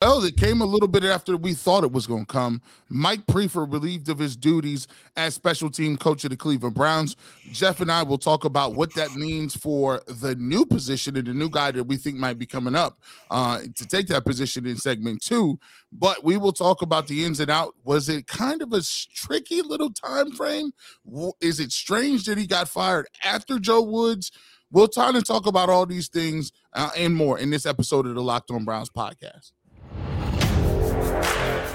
Well, it came a little bit after we thought it was going to come. Mike Priefer relieved of his duties as special team coach of the Cleveland Browns. Jeff and I will talk about what that means for the new position and the new guy that we think might be coming up uh, to take that position in segment two. But we will talk about the ins and out. Was it kind of a tricky little time frame? Is it strange that he got fired after Joe Woods? We'll try to talk about all these things uh, and more in this episode of the Locked On Browns podcast.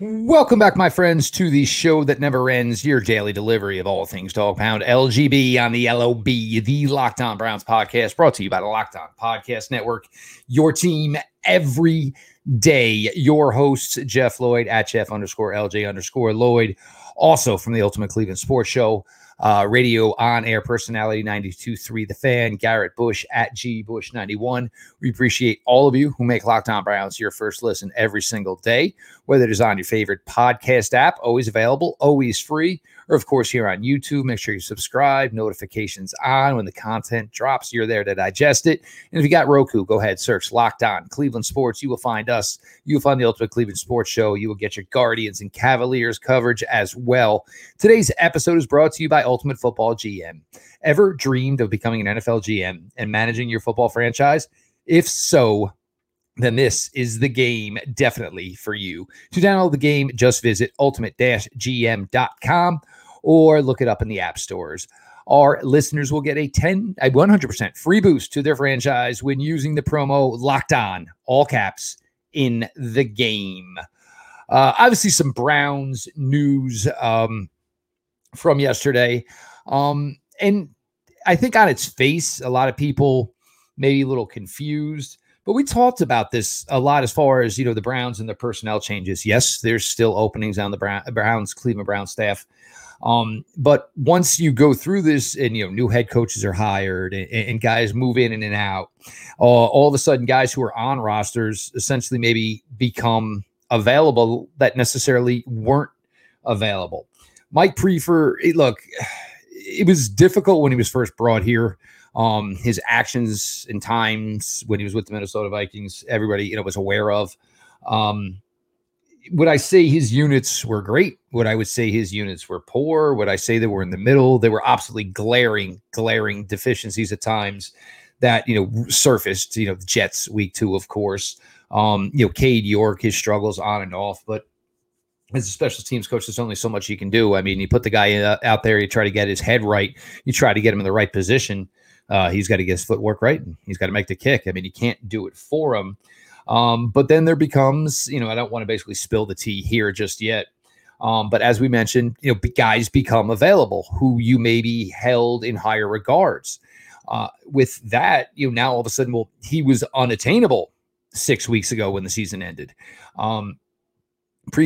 Welcome back, my friends, to the show that never ends, your daily delivery of all things dog pound LGB on the LOB, the Locked On Browns podcast, brought to you by the Locked On Podcast Network. Your team every day. Your hosts, Jeff Lloyd at Jeff underscore LJ underscore Lloyd, also from the Ultimate Cleveland Sports Show uh, radio on air personality 92.3 The Fan, Garrett Bush at G Bush 91. We appreciate all of you who make Locked On Browns your first listen every single day, whether it is on your favorite podcast app, always available, always free, or of course here on YouTube. Make sure you subscribe, notifications on when the content drops. You're there to digest it. And if you got Roku, go ahead, search Locked On Cleveland Sports. You will find us. You will find the Ultimate Cleveland Sports Show. You will get your Guardians and Cavaliers coverage as well. Today's episode is brought to you by Ultimate Football GM. Ever dreamed of becoming an NFL GM and managing your football franchise? If so, then this is the game definitely for you. To download the game, just visit ultimate-gm.com or look it up in the app stores. Our listeners will get a 10 a 100% free boost to their franchise when using the promo locked on all caps in the game. Uh, obviously some Browns news um, from yesterday. Um, and I think on its face, a lot of people maybe a little confused. But we talked about this a lot as far as you know the Browns and the personnel changes. Yes, there's still openings on the Browns, Cleveland Brown staff. Um, but once you go through this and you know new head coaches are hired and, and guys move in and, out, uh, all of a sudden guys who are on rosters essentially maybe become available that necessarily weren't available. Mike Priefer, look, it was difficult when he was first brought here. Um, his actions and times when he was with the Minnesota Vikings, everybody you know was aware of. Um, would I say his units were great? Would I would say his units were poor? Would I say they were in the middle? They were absolutely glaring, glaring deficiencies at times that you know surfaced. You know, the Jets week two, of course. Um, you know, Cade York, his struggles on and off, but as a special teams coach, there's only so much you can do. I mean, you put the guy uh, out there, you try to get his head right, you try to get him in the right position. Uh, he's got to get his footwork right, and he's got to make the kick. I mean, you can't do it for him. Um, but then there becomes, you know, I don't want to basically spill the tea here just yet. Um, but as we mentioned, you know, guys become available who you maybe held in higher regards. Uh, with that, you know, now all of a sudden, well, he was unattainable six weeks ago when the season ended. Um,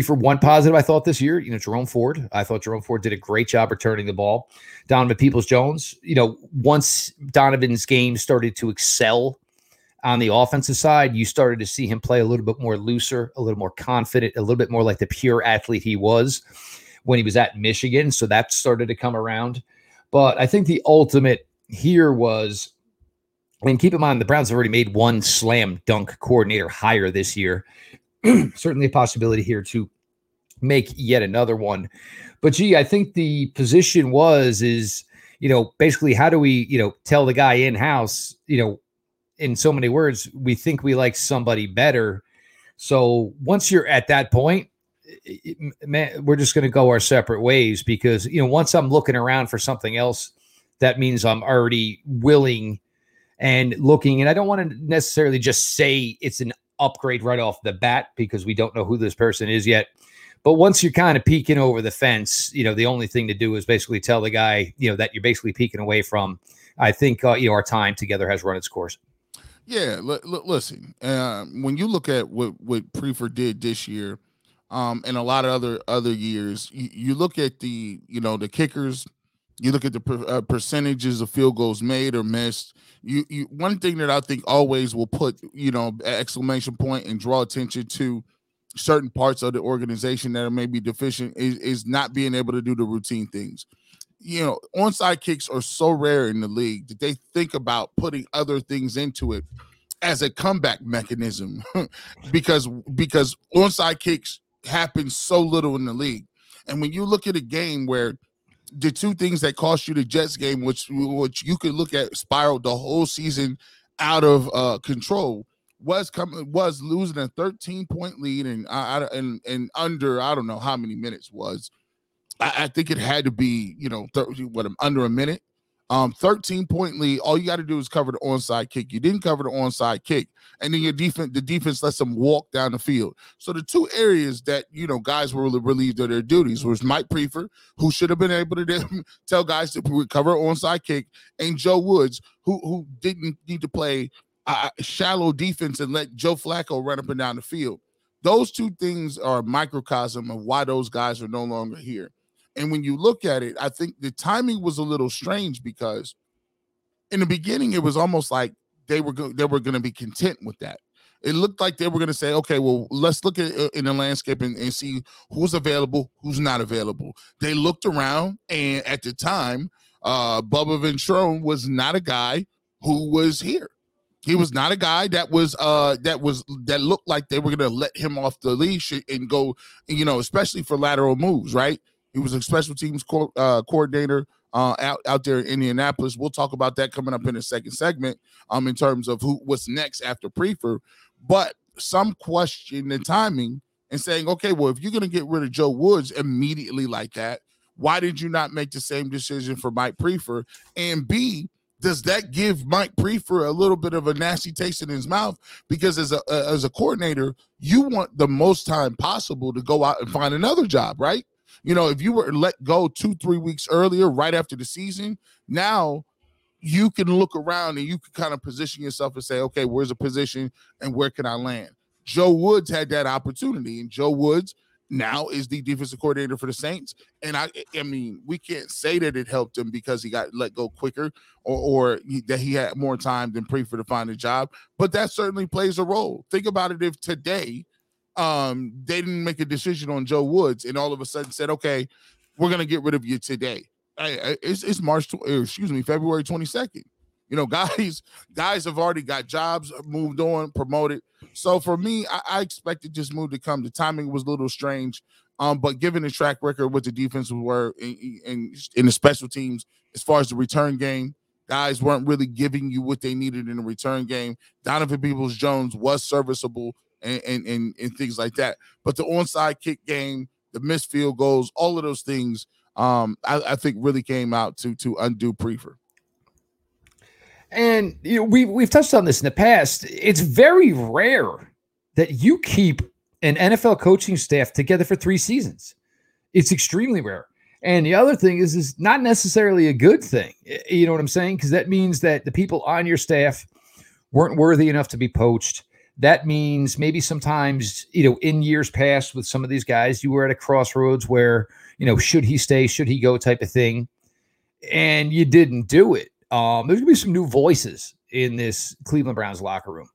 for one positive I thought this year, you know, Jerome Ford. I thought Jerome Ford did a great job returning the ball. Donovan Peoples Jones, you know, once Donovan's game started to excel on the offensive side, you started to see him play a little bit more looser, a little more confident, a little bit more like the pure athlete he was when he was at Michigan. So that started to come around. But I think the ultimate here was, I mean, keep in mind, the Browns have already made one slam dunk coordinator hire this year. Certainly a possibility here to make yet another one. But gee, I think the position was, is, you know, basically how do we, you know, tell the guy in house, you know, in so many words, we think we like somebody better. So once you're at that point, it, man, we're just going to go our separate ways because you know once I'm looking around for something else, that means I'm already willing and looking. And I don't want to necessarily just say it's an upgrade right off the bat because we don't know who this person is yet. But once you're kind of peeking over the fence, you know, the only thing to do is basically tell the guy, you know, that you're basically peeking away from. I think, uh, you know, our time together has run its course. Yeah, l- l- listen. Uh, when you look at what what Priefer did this year, um, and a lot of other other years, you, you look at the you know the kickers, You look at the per, uh, percentages of field goals made or missed. You, you one thing that I think always will put you know exclamation point and draw attention to certain parts of the organization that are maybe deficient is, is not being able to do the routine things. You know, onside kicks are so rare in the league that they think about putting other things into it as a comeback mechanism because because onside kicks happen so little in the league. And when you look at a game where the two things that cost you the Jets game, which which you could look at spiraled the whole season out of uh, control, was coming was losing a 13 point lead and I, and and under I don't know how many minutes was. I, I think it had to be you know 30, what under a minute. Um, 13 point lead. All you got to do is cover the onside kick. You didn't cover the onside kick, and then your defense, the defense lets them walk down the field. So the two areas that you know guys were relieved of their duties was Mike Priefer, who should have been able to tell guys to cover onside kick, and Joe Woods, who who didn't need to play uh, shallow defense and let Joe Flacco run up and down the field. Those two things are microcosm of why those guys are no longer here. And when you look at it, I think the timing was a little strange because in the beginning it was almost like they were go- they were going to be content with that. It looked like they were going to say, okay, well, let's look at uh, in the landscape and, and see who's available, who's not available. They looked around, and at the time, uh, Bubba Ventrone was not a guy who was here. He was not a guy that was uh that was that looked like they were gonna let him off the leash and go, you know, especially for lateral moves, right? He was a special teams co- uh, coordinator uh, out out there in Indianapolis. We'll talk about that coming up in the second segment. Um, in terms of who what's next after Priefer, but some question the timing and saying, okay, well, if you're gonna get rid of Joe Woods immediately like that, why did you not make the same decision for Mike Priefer? And B, does that give Mike Priefer a little bit of a nasty taste in his mouth? Because as a as a coordinator, you want the most time possible to go out and find another job, right? You know, if you were let go two, three weeks earlier, right after the season, now you can look around and you can kind of position yourself and say, okay, where's a position and where can I land? Joe Woods had that opportunity, and Joe Woods now is the defensive coordinator for the Saints. And I, I mean, we can't say that it helped him because he got let go quicker or, or he, that he had more time than Priefer to find a job, but that certainly plays a role. Think about it if today um, they didn't make a decision on Joe Woods and all of a sudden said, okay, we're to get rid of you today. It's, it's March, excuse me, February 22nd. You know, guys, guys have already got jobs, uh, moved on, promoted. So for me, I, I expected this move to come. The timing was a little strange. Um, but given the track record, what the defenses were in, in, in the special teams, as far as the return game, guys weren't really giving you what they needed in the return game. Donovan Peoples Jones was serviceable and, and, and, and things like that. But the onside kick game, the missed field goals, all of those things, um, I, I think really came out to to undo Priefer. And you know, we we've touched on this in the past. It's very rare that you keep an NFL coaching staff together for three seasons. It's extremely rare. And the other thing is, is not necessarily a good thing. You know what I'm saying? Because that means that the people on your staff weren't worthy enough to be poached that means maybe sometimes, you know, in years past with some of these guys, you were at a crossroads where, you know, should he stay, should he go type of thing. And you didn't do it. Um, there's gonna be some new voices in this Cleveland Browns locker room.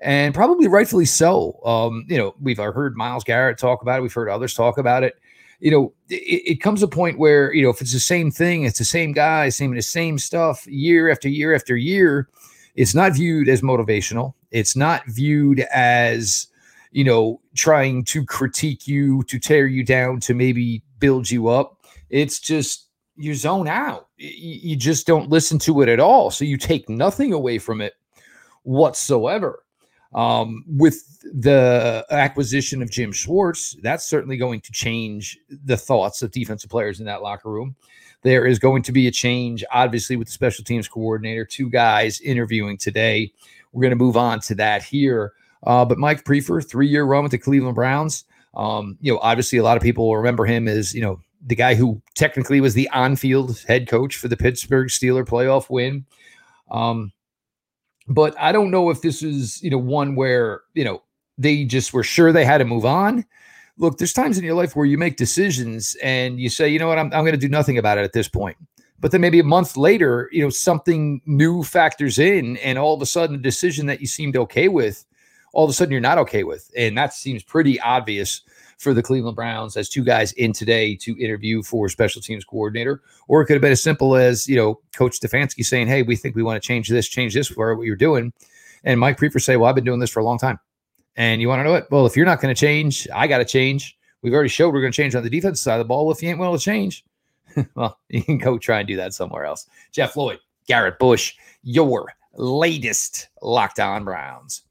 And probably rightfully so. Um, you know, we've heard Myles Garrett talk about it, we've heard others talk about it. You know, it, it comes a point where, you know, if it's the same thing, it's the same guy, same the same stuff year after year after year, it's not viewed as motivational it's not viewed as, you know, trying to critique you, to tear you down, to maybe build you up. It's just you zone out. You just don't listen to it at all. So you take nothing away from it whatsoever. Um, with the acquisition of Jim Schwartz, that's certainly going to change the thoughts of defensive players in that locker room. There is going to be a change, obviously, with the special teams coordinator, two guys interviewing today we're going to move on to that here. Uh, but Mike Priefer, three year run with the Cleveland Browns. Um, you know, obviously, a lot of people remember him as you know the guy who technically was the on field head coach for the Pittsburgh Steeler playoff win. Um, but I don't know if this is you know one where you know they just were sure they had to move on. Look, there's times in your life where you make decisions and you say, you know what, I'm, I'm going to do nothing about it at this point But then maybe a month later, you know, something new factors in, and all of a sudden, a decision that you seemed okay with, all of a sudden you're not okay with. And that seems pretty obvious for the Cleveland Browns as two guys in today to interview for special teams coordinator. Or it could have been as simple as, you know, Coach Stefanski saying, Hey, we think we want to change this, change this for what you're doing. And Mike Priefer say, Well, I've been doing this for a long time. And you want to know it? Well, if you're not going to change, I got to change. We've already showed we're going to change on the defensive side of the ball. Well, if you ain't willing to change, well, you can go try and do that somewhere else. Jeff Lloyd, Garrett Bush, your latest Locked On Browns.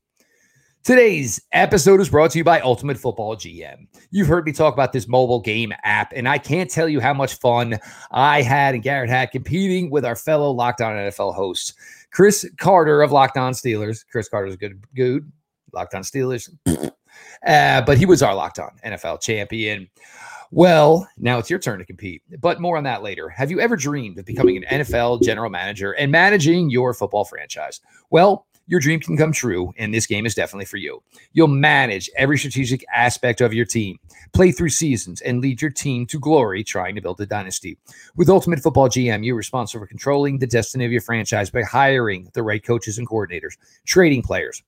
Today's episode is brought to you by Ultimate Football GM. You've heard me talk about this mobile game app, and I can't tell you how much fun I had and Garrett had competing with our fellow Locked On NFL hosts, Chris Carter of Locked On Steelers. Chris Carter's a good dude. Locked On Steelers. uh, but he was our Locked On NFL champion. Well, now it's your turn to compete, but more on that later. Have you ever dreamed of becoming an NFL general manager and managing your football franchise? Well, your dream can come true, and this game is definitely for you. You'll manage every strategic aspect of your team, play through seasons, and lead your team to glory trying to build a dynasty. With Ultimate Football GM, you're responsible for controlling the destiny of your franchise by hiring the right coaches and coordinators, trading players,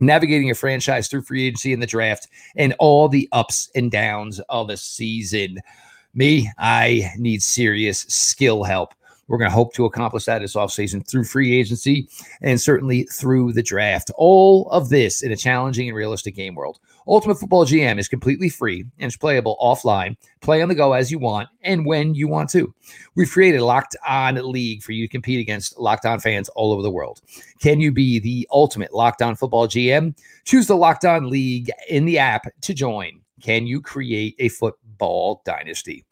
navigating a franchise through free agency and the draft, and all the ups and downs of a season. Me, I need serious skill help. We're going to hope to accomplish that this offseason through free agency and certainly through the draft. All of this in a challenging and realistic game world. Ultimate Football GM is completely free and is playable offline. Play on the go as you want and when you want to. We've created a locked on league for you to compete against locked on fans all over the world. Can you be the ultimate locked on football GM? Choose the locked on league in the app to join. Can you create a football dynasty?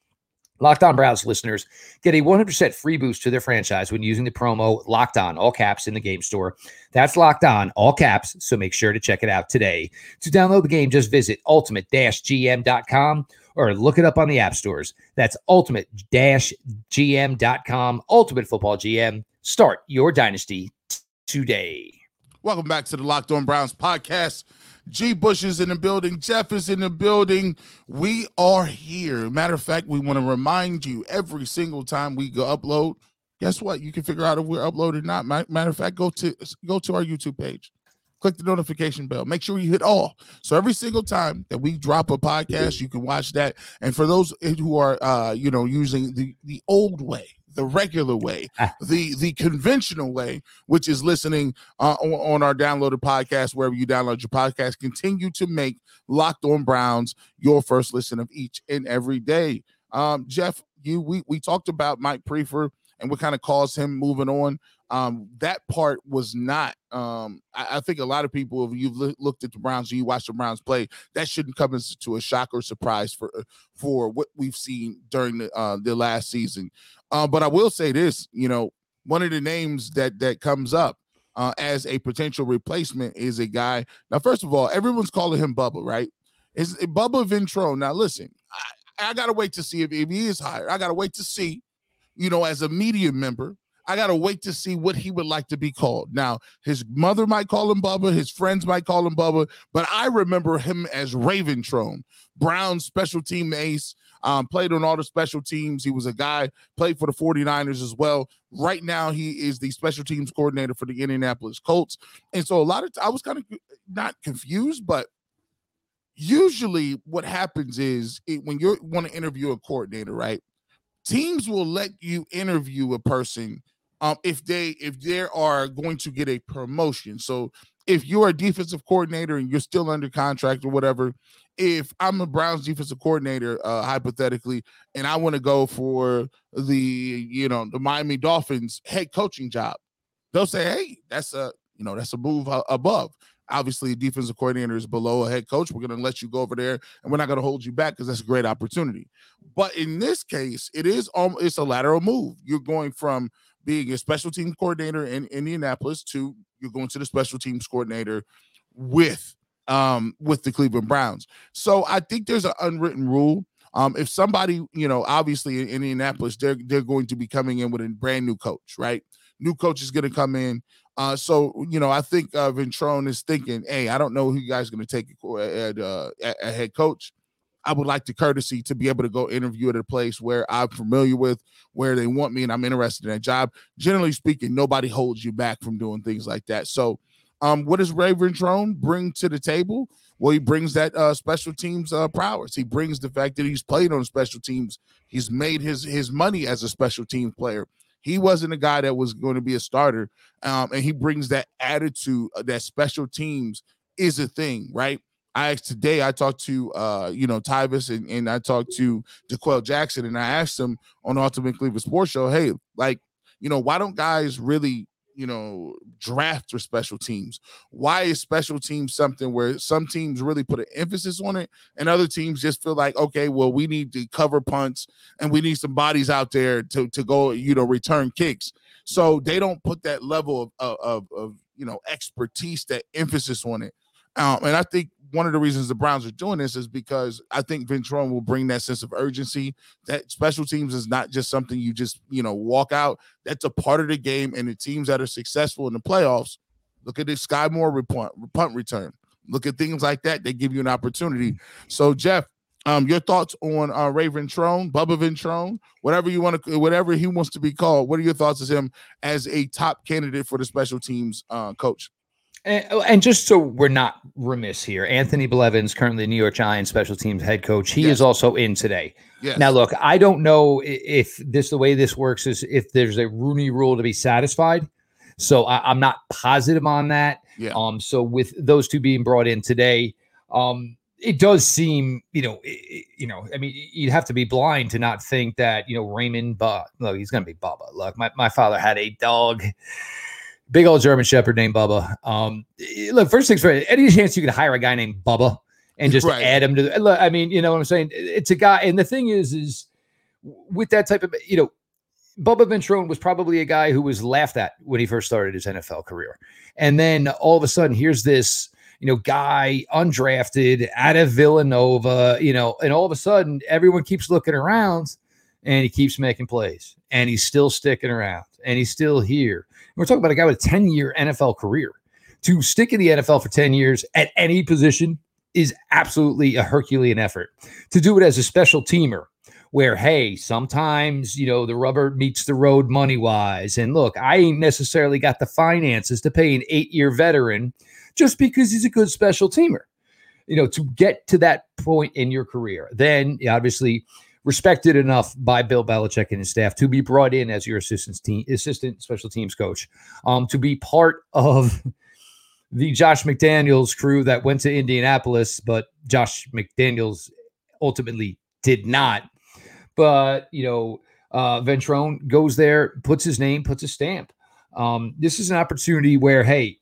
Locked On Browns listeners get a 100% free boost to their franchise when using the promo Locked On, all caps in the game store. That's Locked On, all caps, so make sure to check it out today. To download the game, just visit ultimate-gm.com or look it up on the app stores. That's ultimate-gm.com, Ultimate Football GM. Start your dynasty today. Welcome back to the Locked On Browns podcast. G. Bush is in the building. Jeff is in the building. We are here. Matter of fact, we want to remind you every single time we go upload. Guess what? You can figure out if we're uploaded or not. Matter of fact, go to go to our YouTube page. Click the notification bell. Make sure you hit all. So every single time that we drop a podcast, you can watch that. And for those who are, uh, you know, using the the old way, the regular way, ah. the the conventional way, which is listening uh, on, our downloaded podcast wherever you download your podcast. Continue to make Locked On Browns your first listen of each and every day. Um, Jeff, you we we talked about Mike Priefer and what kind of caused him moving on. Um, that part was not. Um, I, I, think a lot of people, if you've l- looked at the Browns and you watch the Browns play, that shouldn't come as to a shock or surprise for for what we've seen during the uh, the last season. Uh, but I will say this, you know, one of the names that that comes up uh, as a potential replacement is a guy. Now, first of all, everyone's calling him Bubba, right? Is Bubba Ventrone? Now, listen, I, I gotta wait to see if, if he is hired. I gotta wait to see, you know, as a media member. I gotta wait to see what he would like to be called. Now, his mother might call him Bubba, his friends might call him Bubba, but I remember him as Ray Ventrone, Brown's special team ace, um, played on all the special teams. He was a guy, played for the 49ers as well. Right now, he is the special teams coordinator for the Indianapolis Colts. And so a lot of I was kind of not confused, but usually what happens is it, when you want to interview a coordinator, right? Teams will let you interview a person um, if they if they are going to get a promotion. So if you're a defensive coordinator and you're still under contract or whatever, if I'm a Browns defensive coordinator, uh, hypothetically, and I want to go for the you know the Miami Dolphins head coaching job, they'll say, "Hey, that's a you know that's a move above." Obviously, a defensive coordinator is below a head coach. We're going to let you go over there, and we're not going to hold you back because that's a great opportunity. But in this case, it is um, it's a lateral move. You're going from being a special team coordinator in Indianapolis to you're going to the special teams coordinator with um with the Cleveland Browns. So I think there's an unwritten rule. Um, if somebody, you know, obviously in Indianapolis, they're they're going to be coming in with a brand new coach, right? New coach is going to come in. Uh, so you know, I think uh, Ventrone is thinking, "Hey, I don't know who you guys are going to take at uh, a head coach. I would like the courtesy to be able to go interview at a place where I'm familiar with, where they want me, and I'm interested in that job. Generally speaking, nobody holds you back from doing things like that. So, um, what does Ray Drone bring to the table? Well, he brings that uh, special teams uh, prowess. He brings the fact that he's played on special teams. He's made his his money as a special teams player. He wasn't a guy that was going to be a starter, um, and he brings that attitude that special teams is a thing, right? I asked today, I talked to uh, you know, Tyvis and, and I talked to D'Qwell Jackson, and I asked him on Ultimate Cleveland Sports Show, hey, like, you know, why don't guys really you know, draft for special teams? Why is special teams something where some teams really put an emphasis on it and other teams just feel like, okay, well, we need to cover punts and we need some bodies out there to, to go, you know, return kicks. So they don't put that level of, of, of you know, expertise, that emphasis on it. Um, and I think one of the reasons the Browns are doing this is because I think Ventrone will bring that sense of urgency. That special teams is not just something you just you know walk out. That's a part of the game, and the teams that are successful in the playoffs. Look at this Skyy Moore punt, punt return. Look at things like that. They give you an opportunity. So Jeff, um, your thoughts on uh, Ray Ventrone, Bubba Ventrone, whatever you want to, whatever he wants to be called. What are your thoughts as him as a top candidate for the special teams uh, coach? And, oh, and, just so we're not remiss here, Anthony Blevins, currently New York Giants special teams head coach, he yes. is also in today. Yes. Now, look, I don't know if this the way this works is if there's a Rooney rule to be satisfied. So I, am not positive on that. Yeah. Um. So with those two being brought in today, um, it does seem, you know, it, you know, I mean, you'd have to be blind to not think that, you know, Raymond, but look, he's going to be Bubba. Look, my, my father had a dog big old German Shepherd named Bubba. Um, look, first things first, any chance you could hire a guy named Bubba and just right. add him to the, look, I mean, you know what I'm saying? It's a guy, and the thing is, is with that type of, you know, Bubba Ventrone was probably a guy who was laughed at when he first started his NFL career. And then all of a sudden, here's this, you know, guy undrafted out of Villanova, you know, and all of a sudden everyone keeps looking around and he keeps making plays and he's still sticking around and he's still here. We're talking about a guy with a 10 year NFL career. To stick in the NFL for 10 years at any position is absolutely a Herculean effort. To do it as a special teamer, where, hey, sometimes, you know, the rubber meets the road money wise. And look, I ain't necessarily got the finances to pay an eight year veteran just because he's a good special teamer. You know, to get to that point in your career, then obviously respected enough by Bill Belichick and his staff to be brought in as your assistant team assistant special teams coach, um, to be part of the Josh McDaniels crew that went to Indianapolis, but Josh McDaniels ultimately did not. But you know, uh, Ventrone goes there, puts his name, puts a stamp. Um, this is an opportunity where, hey,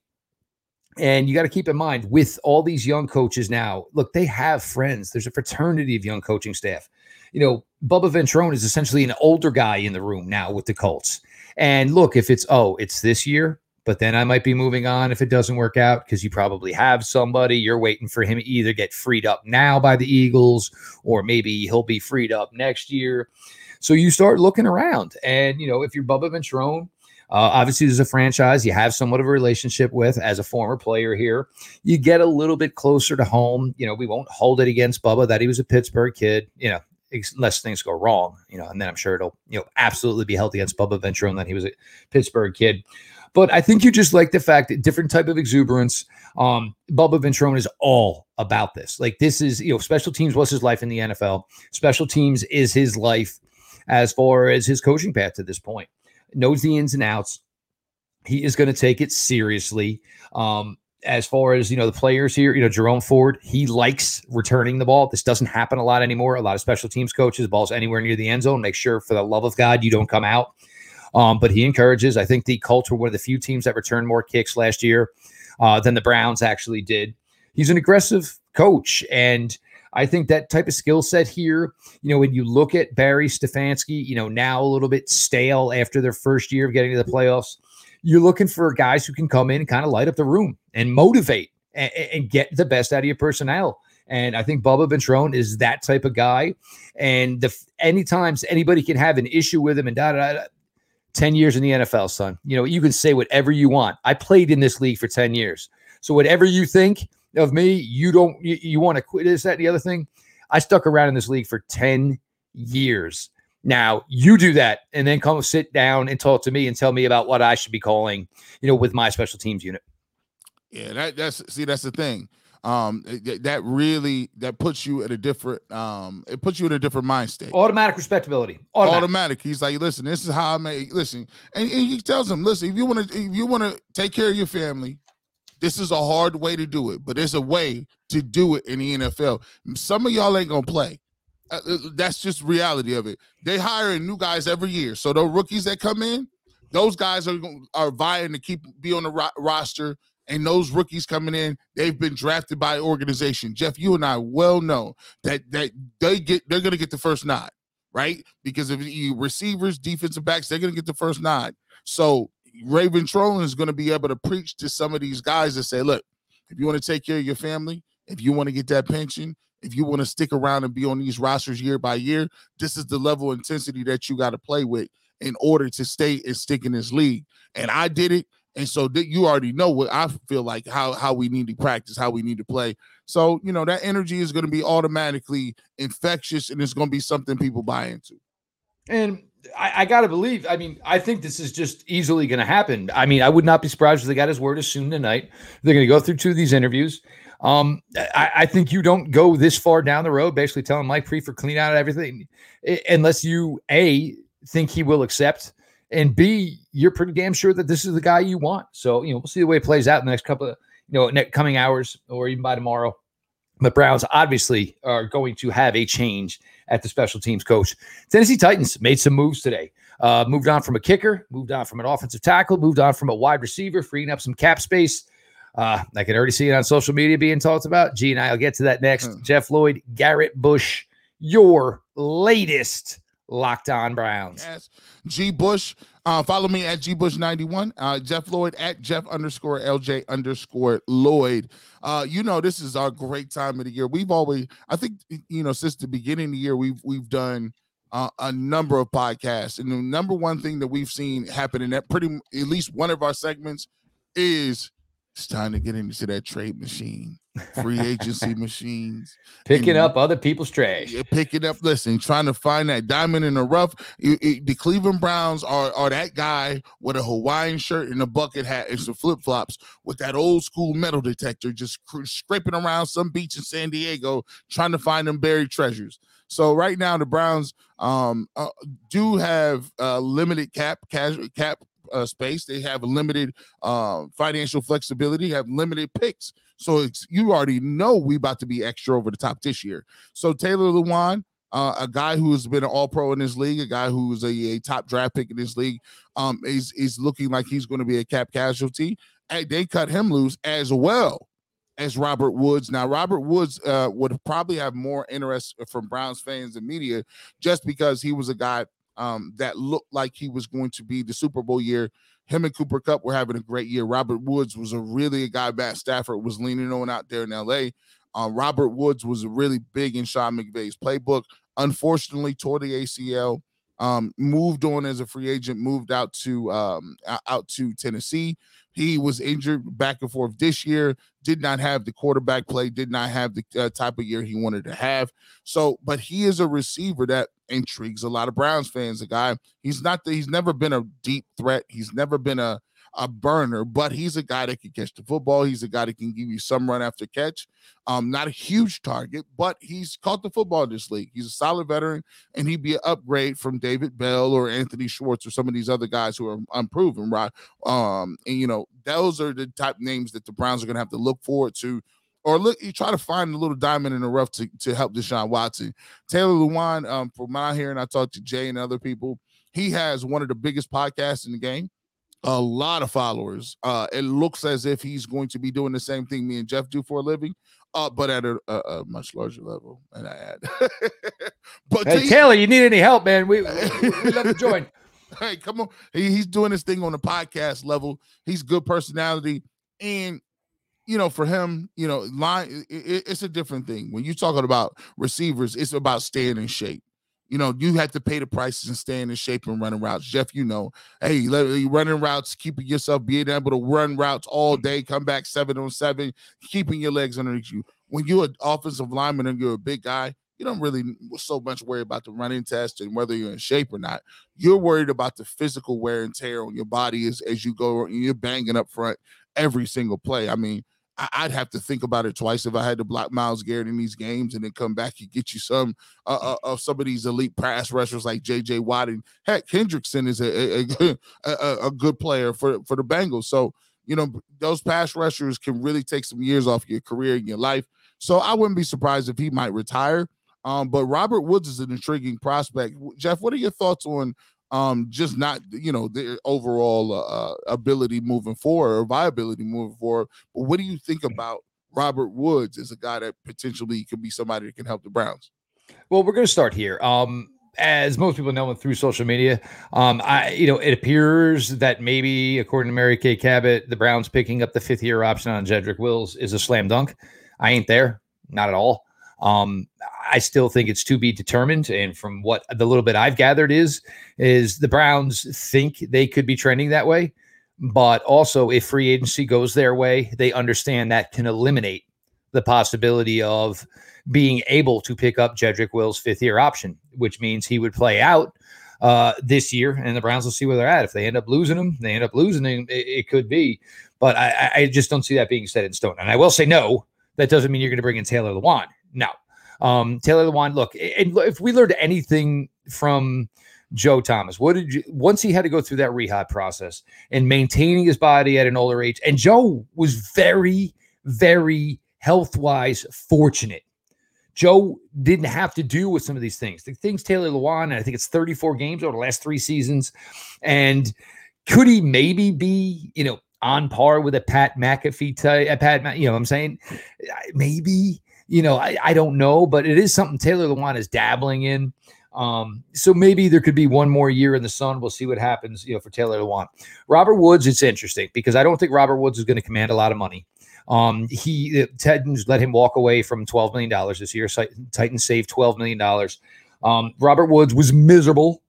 and you got to keep in mind with all these young coaches now, look, they have friends. There's a fraternity of young coaching staff you know, Bubba Ventrone is essentially an older guy in the room now with the Colts. And look, if it's, oh, it's this year, but then I might be moving on if it doesn't work out because you probably have somebody you're waiting for him to either get freed up now by the Eagles or maybe he'll be freed up next year. So you start looking around. And, you know, if you're Bubba Ventrone, uh, obviously, there's a franchise you have somewhat of a relationship with as a former player here. You get a little bit closer to home. You know, we won't hold it against Bubba that he was a Pittsburgh kid. You know, unless things go wrong, you know, and then I'm sure it'll, you know, absolutely be held against Bubba Ventrone that he was a Pittsburgh kid. But I think you just like the fact that different type of exuberance. Um, Bubba Ventrone is all about this. Like this is, you know, special teams was his life in the NFL. Special teams is his life as far as his coaching path to this point. Knows the ins and outs. He is going to take it seriously. Um, as far as you know the players here you know jerome ford he likes returning the ball. This doesn't happen a lot anymore. A lot of special teams coaches balls anywhere near the end zone. Make sure for the love of god you don't come out. Um, but he encourages i think the colts were one of the few teams that returned more kicks last year uh, than the browns actually did. He's an aggressive coach and I think that type of skill set here, you know, when you look at Barry Stefanski, you know, now a little bit stale after their first year of getting to the playoffs you're looking for guys who can come in and kind of light up the room and motivate and, and get the best out of your personnel. And I think Bubba Ventrone is that type of guy. And the anytime anybody can have an issue with him and da da da. 10 years in the NFL, son. You know, you can say whatever you want. I played in this league for 10 years. So whatever you think of me, you don't you, you want to quit this, that, the other thing. I stuck around in this league for 10 years. Now you do that and then come sit down and talk to me and tell me about what I should be calling, you know, with my special teams unit. Yeah, that, that's see, that's the thing. Um, that really that puts you at a different um, it puts you in a different mind state. Automatic respectability. Automatic. Automatic. He's like, listen, this is how I make. Listen, and, and he tells him, listen, if you want to, if you want to take care of your family, this is a hard way to do it, but there's a way to do it in the NFL. Some of y'all ain't gonna play. Uh, uh, that's just reality of it. They hiring new guys every year, so the rookies that come in, those guys are are vying to keep be on the ro- roster. And those rookies coming in, they've been drafted by organization. Jeff, you and I well know that that they get they're gonna get the first nod, right? Because if you receivers, defensive backs, they're gonna get the first nod. So Raven Trolling is to be able to preach to some of these guys and say, look, if you want to take care of your family, if you want to get that pension, if you want to stick around and be on these rosters year by year, this is the level of intensity that you got to play with in order to stay and stick in this league. And I did it. And so that you already know what I feel like how how we need to practice, how we need to play. So, you know, that energy is going to be automatically infectious and it's going to be something people buy into. And I, I got to believe. I mean, I think this is just easily going to happen. I mean, I would not be surprised if they got his word as soon tonight. They're going to go through two of these interviews. Um, I, I, think you don't go this far down the road, basically telling Mike Priefer clean out everything, unless you a think he will accept, and b you're pretty damn sure that this is the guy you want. So you know, we'll see the way it plays out in the next couple of you know next coming hours or even by tomorrow. But Browns obviously are going to have a change at the special teams coach. Tennessee Titans made some moves today. Uh, moved on from a kicker, moved on from an offensive tackle, moved on from a wide receiver, freeing up some cap space. Uh, I can already see it on social media being talked about. G and I will get to that next. Hmm. Jeff Lloyd, Garrett Bush, your latest locked on Browns. Yes. G Bush. Uh, follow me at G Bush 91. Uh, Jeff Lloyd at Jeff underscore LJ underscore Lloyd. Uh, you know, this is our great time of the year. We've always, I think, you know, since the beginning of the year, we've we've done uh, a number of podcasts, and the number one thing that we've seen happen in that pretty at least one of our segments is it's time to get into that trade machine, free agency machines, picking and, up other people's trash. Picking up, listen, trying to find that diamond in the rough. It, it, the Cleveland Browns are are that guy with a Hawaiian shirt and a bucket hat and some flip flops with that old school metal detector, just scraping around some beach in San Diego, trying to find them buried treasures. So right now, the Browns um, uh, do have uh, limited cap cash cap uh, space. They have limited uh, financial flexibility, have limited picks. So you already know we about to be extra over the top this year. So Taylor Lewan, uh, a guy who's been an All Pro in this league, a guy who's a, a top draft pick in this league, um, is is looking like he's going to be a cap casualty. And they cut him loose as well as Robert Woods. Now, Robert Woods uh, would probably have more interest from Browns fans and media just because he was a guy um, that looked like he was going to be the Super Bowl year. Him and Cooper Kupp were having a great year. Robert Woods was a really a guy Matt Stafford was leaning on out there in LA. Um, Robert Woods was really big in Sean McVay's playbook. Unfortunately, tore the ACL. Um, moved on as a free agent, moved out to um, out to Tennessee. He was injured back and forth this year, did not have the quarterback play, did not have the uh, type of year he wanted to have. So, but he is a receiver that intrigues a lot of Browns fans. A guy, he's not, the, he's never been a deep threat. He's never been a, a burner, but he's a guy that can catch the football. He's a guy that can give you some run after catch. Um, not a huge target, but he's caught the football in this league. He's a solid veteran, and he'd be an upgrade from David Bell or Anthony Schwartz or some of these other guys who are unproven, right? Um, and you know, those are the type names that the Browns are gonna have to look forward to. Or look, you try to find a little diamond in the rough to, to help Deshaun Watson. Taylor Lewan, um, from my hearing, I talked to Jay and other people. He has one of the biggest podcasts in the game a lot of followers. Uh, it looks as if he's going to be doing the same thing me and Jeff do for a living, uh, but at a, a, a much larger level. And I add, but hey, Taylor, you need any help, man? We we, we love to join. hey, come on! He, he's doing this thing on the podcast level. He's good personality, and you know, for him, you know, line it, it's a different thing. When you're talking about receivers, it's about staying in shape. You know, you have to pay the prices and staying in shape and running routes. Jeff, you know, hey, running routes, keeping yourself being able to run routes all day, come back seven on seven, keeping your legs underneath you. When you're an offensive lineman and you're a big guy, you don't really so much worry about the running test and whether you're in shape or not. You're worried about the physical wear and tear on your body as, as you go and you're banging up front every single play. I mean, I'd have to think about it twice if I had to block Myles Garrett in these games and then come back and get you some uh, uh, of some of these elite pass rushers like J.J. Watt and heck, Hendrickson is a a, a, a good player for for the Bengals. So you know those pass rushers can really take some years off your career and your life. So I wouldn't be surprised if he might retire. Um, but Robert Woods is an intriguing prospect. Jeff, what are your thoughts on um, just not you know the overall uh, ability moving forward or viability moving forward. But what do you think mm. about Robert Woods as a guy that potentially could be somebody that can help the Browns? Well, we're going to start here. Um, as most people know through social media, um, I you know it appears that maybe according to Mary Kay Cabot, the Browns picking up the fifth year option on Jedrick Wills is a slam dunk. I ain't there, not at all. Um, I still think it's to be determined. And from what the little bit I've gathered is, is the Browns think they could be trending that way. But also, if free agency goes their way, they understand that can eliminate the possibility of being able to pick up Jedrick Will's fifth year option, which means he would play out uh, this year, and the Browns will see where they're at. If they end up losing him, they end up losing him. It, it could be, but I, I, just don't see that being set in stone. And I will say no. That doesn't mean you're going to bring in Taylor Lewan. No, um, Taylor Lewan, look, and if we learned anything from Joe Thomas, what did you once he had to go through that rehab process and maintaining his body at an older age? And Joe was very, very health wise fortunate. Joe didn't have to do with some of these things. The things Taylor Lewan, I think it's 34 games over the last three seasons. And could he maybe be, you know, on par with a Pat McAfee type, a Pat, you know what I'm saying? Maybe, you know, I, I don't know, but it is something Taylor Lewan is dabbling in. Um, so maybe there could be one more year in the sun. We'll see what happens, you know, for Taylor Lewan. Robert Woods, it's interesting because I don't think Robert Woods is going to command a lot of money. Um, he Titans let him walk away from $12 million this year. Titans saved $12 million. Um, Robert Woods was miserable,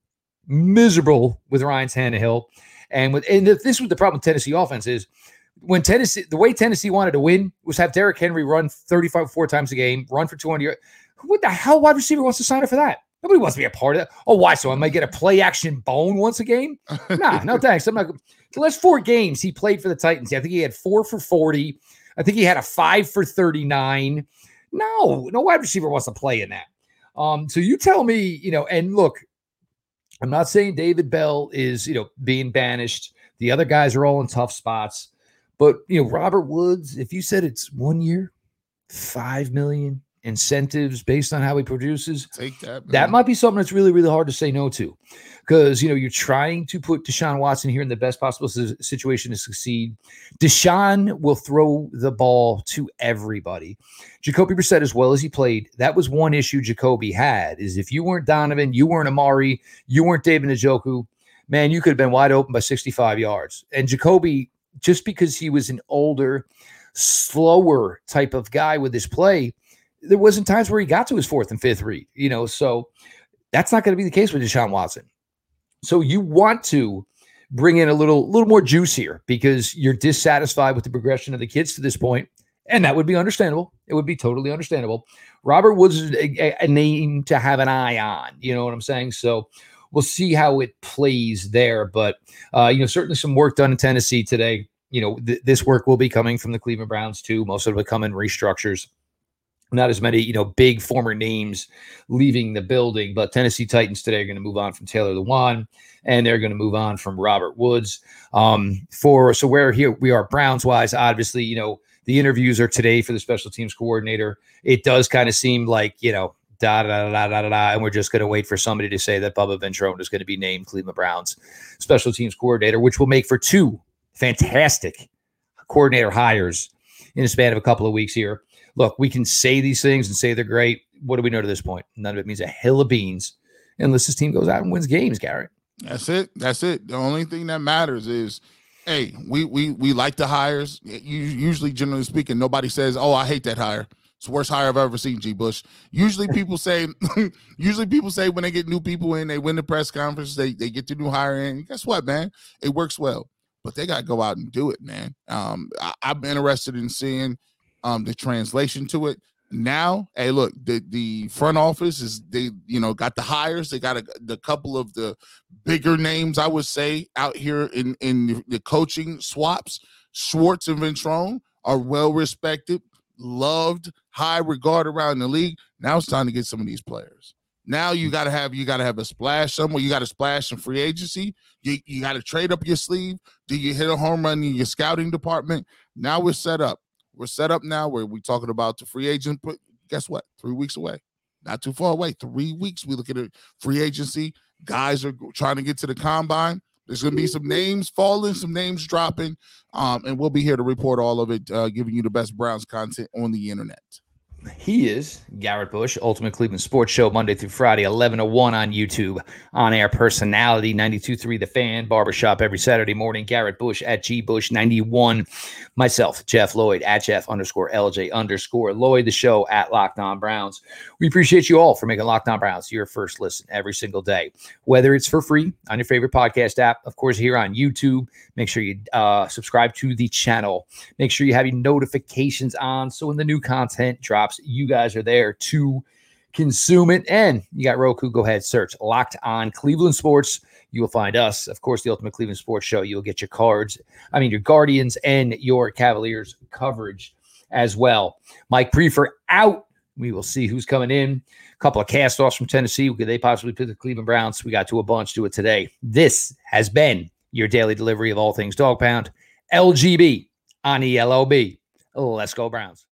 miserable with Ryan Tannehill. And with and this was the problem with Tennessee offense is when Tennessee, the way Tennessee wanted to win was have Derrick Henry run 35, four times a game, run for 200. What the hell wide receiver wants to sign up for that? Nobody wants to be a part of that. Oh, why? So I might get a play action bone once a game? Nah, no thanks. I'm not. The last four games he played for the Titans, I think he had four for 40. I think he had a five for 39. No, no wide receiver wants to play in that. Um, so you tell me, you know, and look, I'm not saying David Bell is, you know, being banished. The other guys are all in tough spots. But you know, Robert Woods, if you said it's one year, five million incentives based on how he produces, take that. Man. That might be something that's really, really hard to say no to, because you know you're trying to put Deshaun Watson here in the best possible situation to succeed. Deshaun will throw the ball to everybody. Jacoby Brissett, as well as he played, that was one issue Jacoby had: is if you weren't Donovan, you weren't Amari, you weren't David Njoku, man, you could have been wide open by 65 yards. And Jacoby just because he was an older, slower type of guy with his play, there wasn't times where he got to his fourth and fifth read, you know. So that's not going to be the case with Deshaun Watson. So you want to bring in a little little more juice here because you're dissatisfied with the progression of the kids to this point, and that would be understandable. It would be totally understandable. Robert Woods is a, a name to have an eye on. You know what I'm saying? So we'll see how it plays there. But uh, you know, certainly some work done in Tennessee today. You know, th- this work will be coming from the Cleveland Browns too. Most of it will come in restructures. Not as many, you know, big former names leaving the building, but Tennessee Titans today are going to move on from Taylor Lewan, and they're going to move on from Robert Woods. Um, for so where here we are Browns wise, obviously, you know, the interviews are today for the special teams coordinator. It does kind of seem like you know da da da da da da, and we're just going to wait for somebody to say that Bubba Ventrone is going to be named Cleveland Browns special teams coordinator, which will make for two fantastic coordinator hires in a span of a couple of weeks here. Look, we can say these things and say they're great. What do we know to this point? None of it means a hill of beans unless this team goes out and wins games, Garrett. That's it. That's it. The only thing that matters is hey, we we we like the hires. Usually, generally speaking, nobody says, "Oh, I hate that hire." It's worst hire I've ever seen, G. Bush. Usually people say, usually people say when they get new people in, they win the press conference, they, they get the new hire in. Guess what, man? It works well. But they gotta go out and do it, man. Um, I, am interested in seeing um the translation to it. now, hey, look, the the front office is they, you know, got the hires. They got a the couple of the bigger names, I would say, out here in in the coaching swaps. Schwartz and Ventrone are well respected, loved, high regard around the league. Now it's time to get some of these players. Now you got to have you got to have a splash somewhere. You got to splash some free agency. You you got to trade up your sleeve. Do you hit a home run in your scouting department? Now we're set up. We're set up now where we're talking about the free agent. But guess what? Three weeks away. Not too far away. Three weeks. We look at a free agency. Guys are trying to get to the combine. There's going to be some names falling, some names dropping, um, and we'll be here to report all of it, uh, giving you the best Browns content on the internet. He is Garrett Bush, Ultimate Cleveland Sports Show, Monday through Friday, 11 to 1 on YouTube. On air personality, 92.3 The Fan, Barbershop every Saturday morning. Garrett Bush at G Bush 91. Myself, Jeff Lloyd at Jeff underscore LJ underscore Lloyd. The show at Locked On Browns. We appreciate you all for making Locked On Browns your first listen every single day, whether it's for free on your favorite podcast app, of course, here on YouTube. Make sure you uh, subscribe to the channel. Make sure you have your notifications on so when the new content drops, you guys are there to consume it. And you got Roku, go ahead, search Locked On Cleveland Sports. You will find us, of course, the Ultimate Cleveland Sports Show. You'll get your cards, I mean, your Guardians and your Cavaliers coverage as well. Mike Prefer out. We will see who's coming in. A couple of cast offs from Tennessee. Could they possibly pick the Cleveland Browns? We got to a bunch. Do it today. This has been your daily delivery of all things dog pound. LGB on ELOB. Let's go, Browns.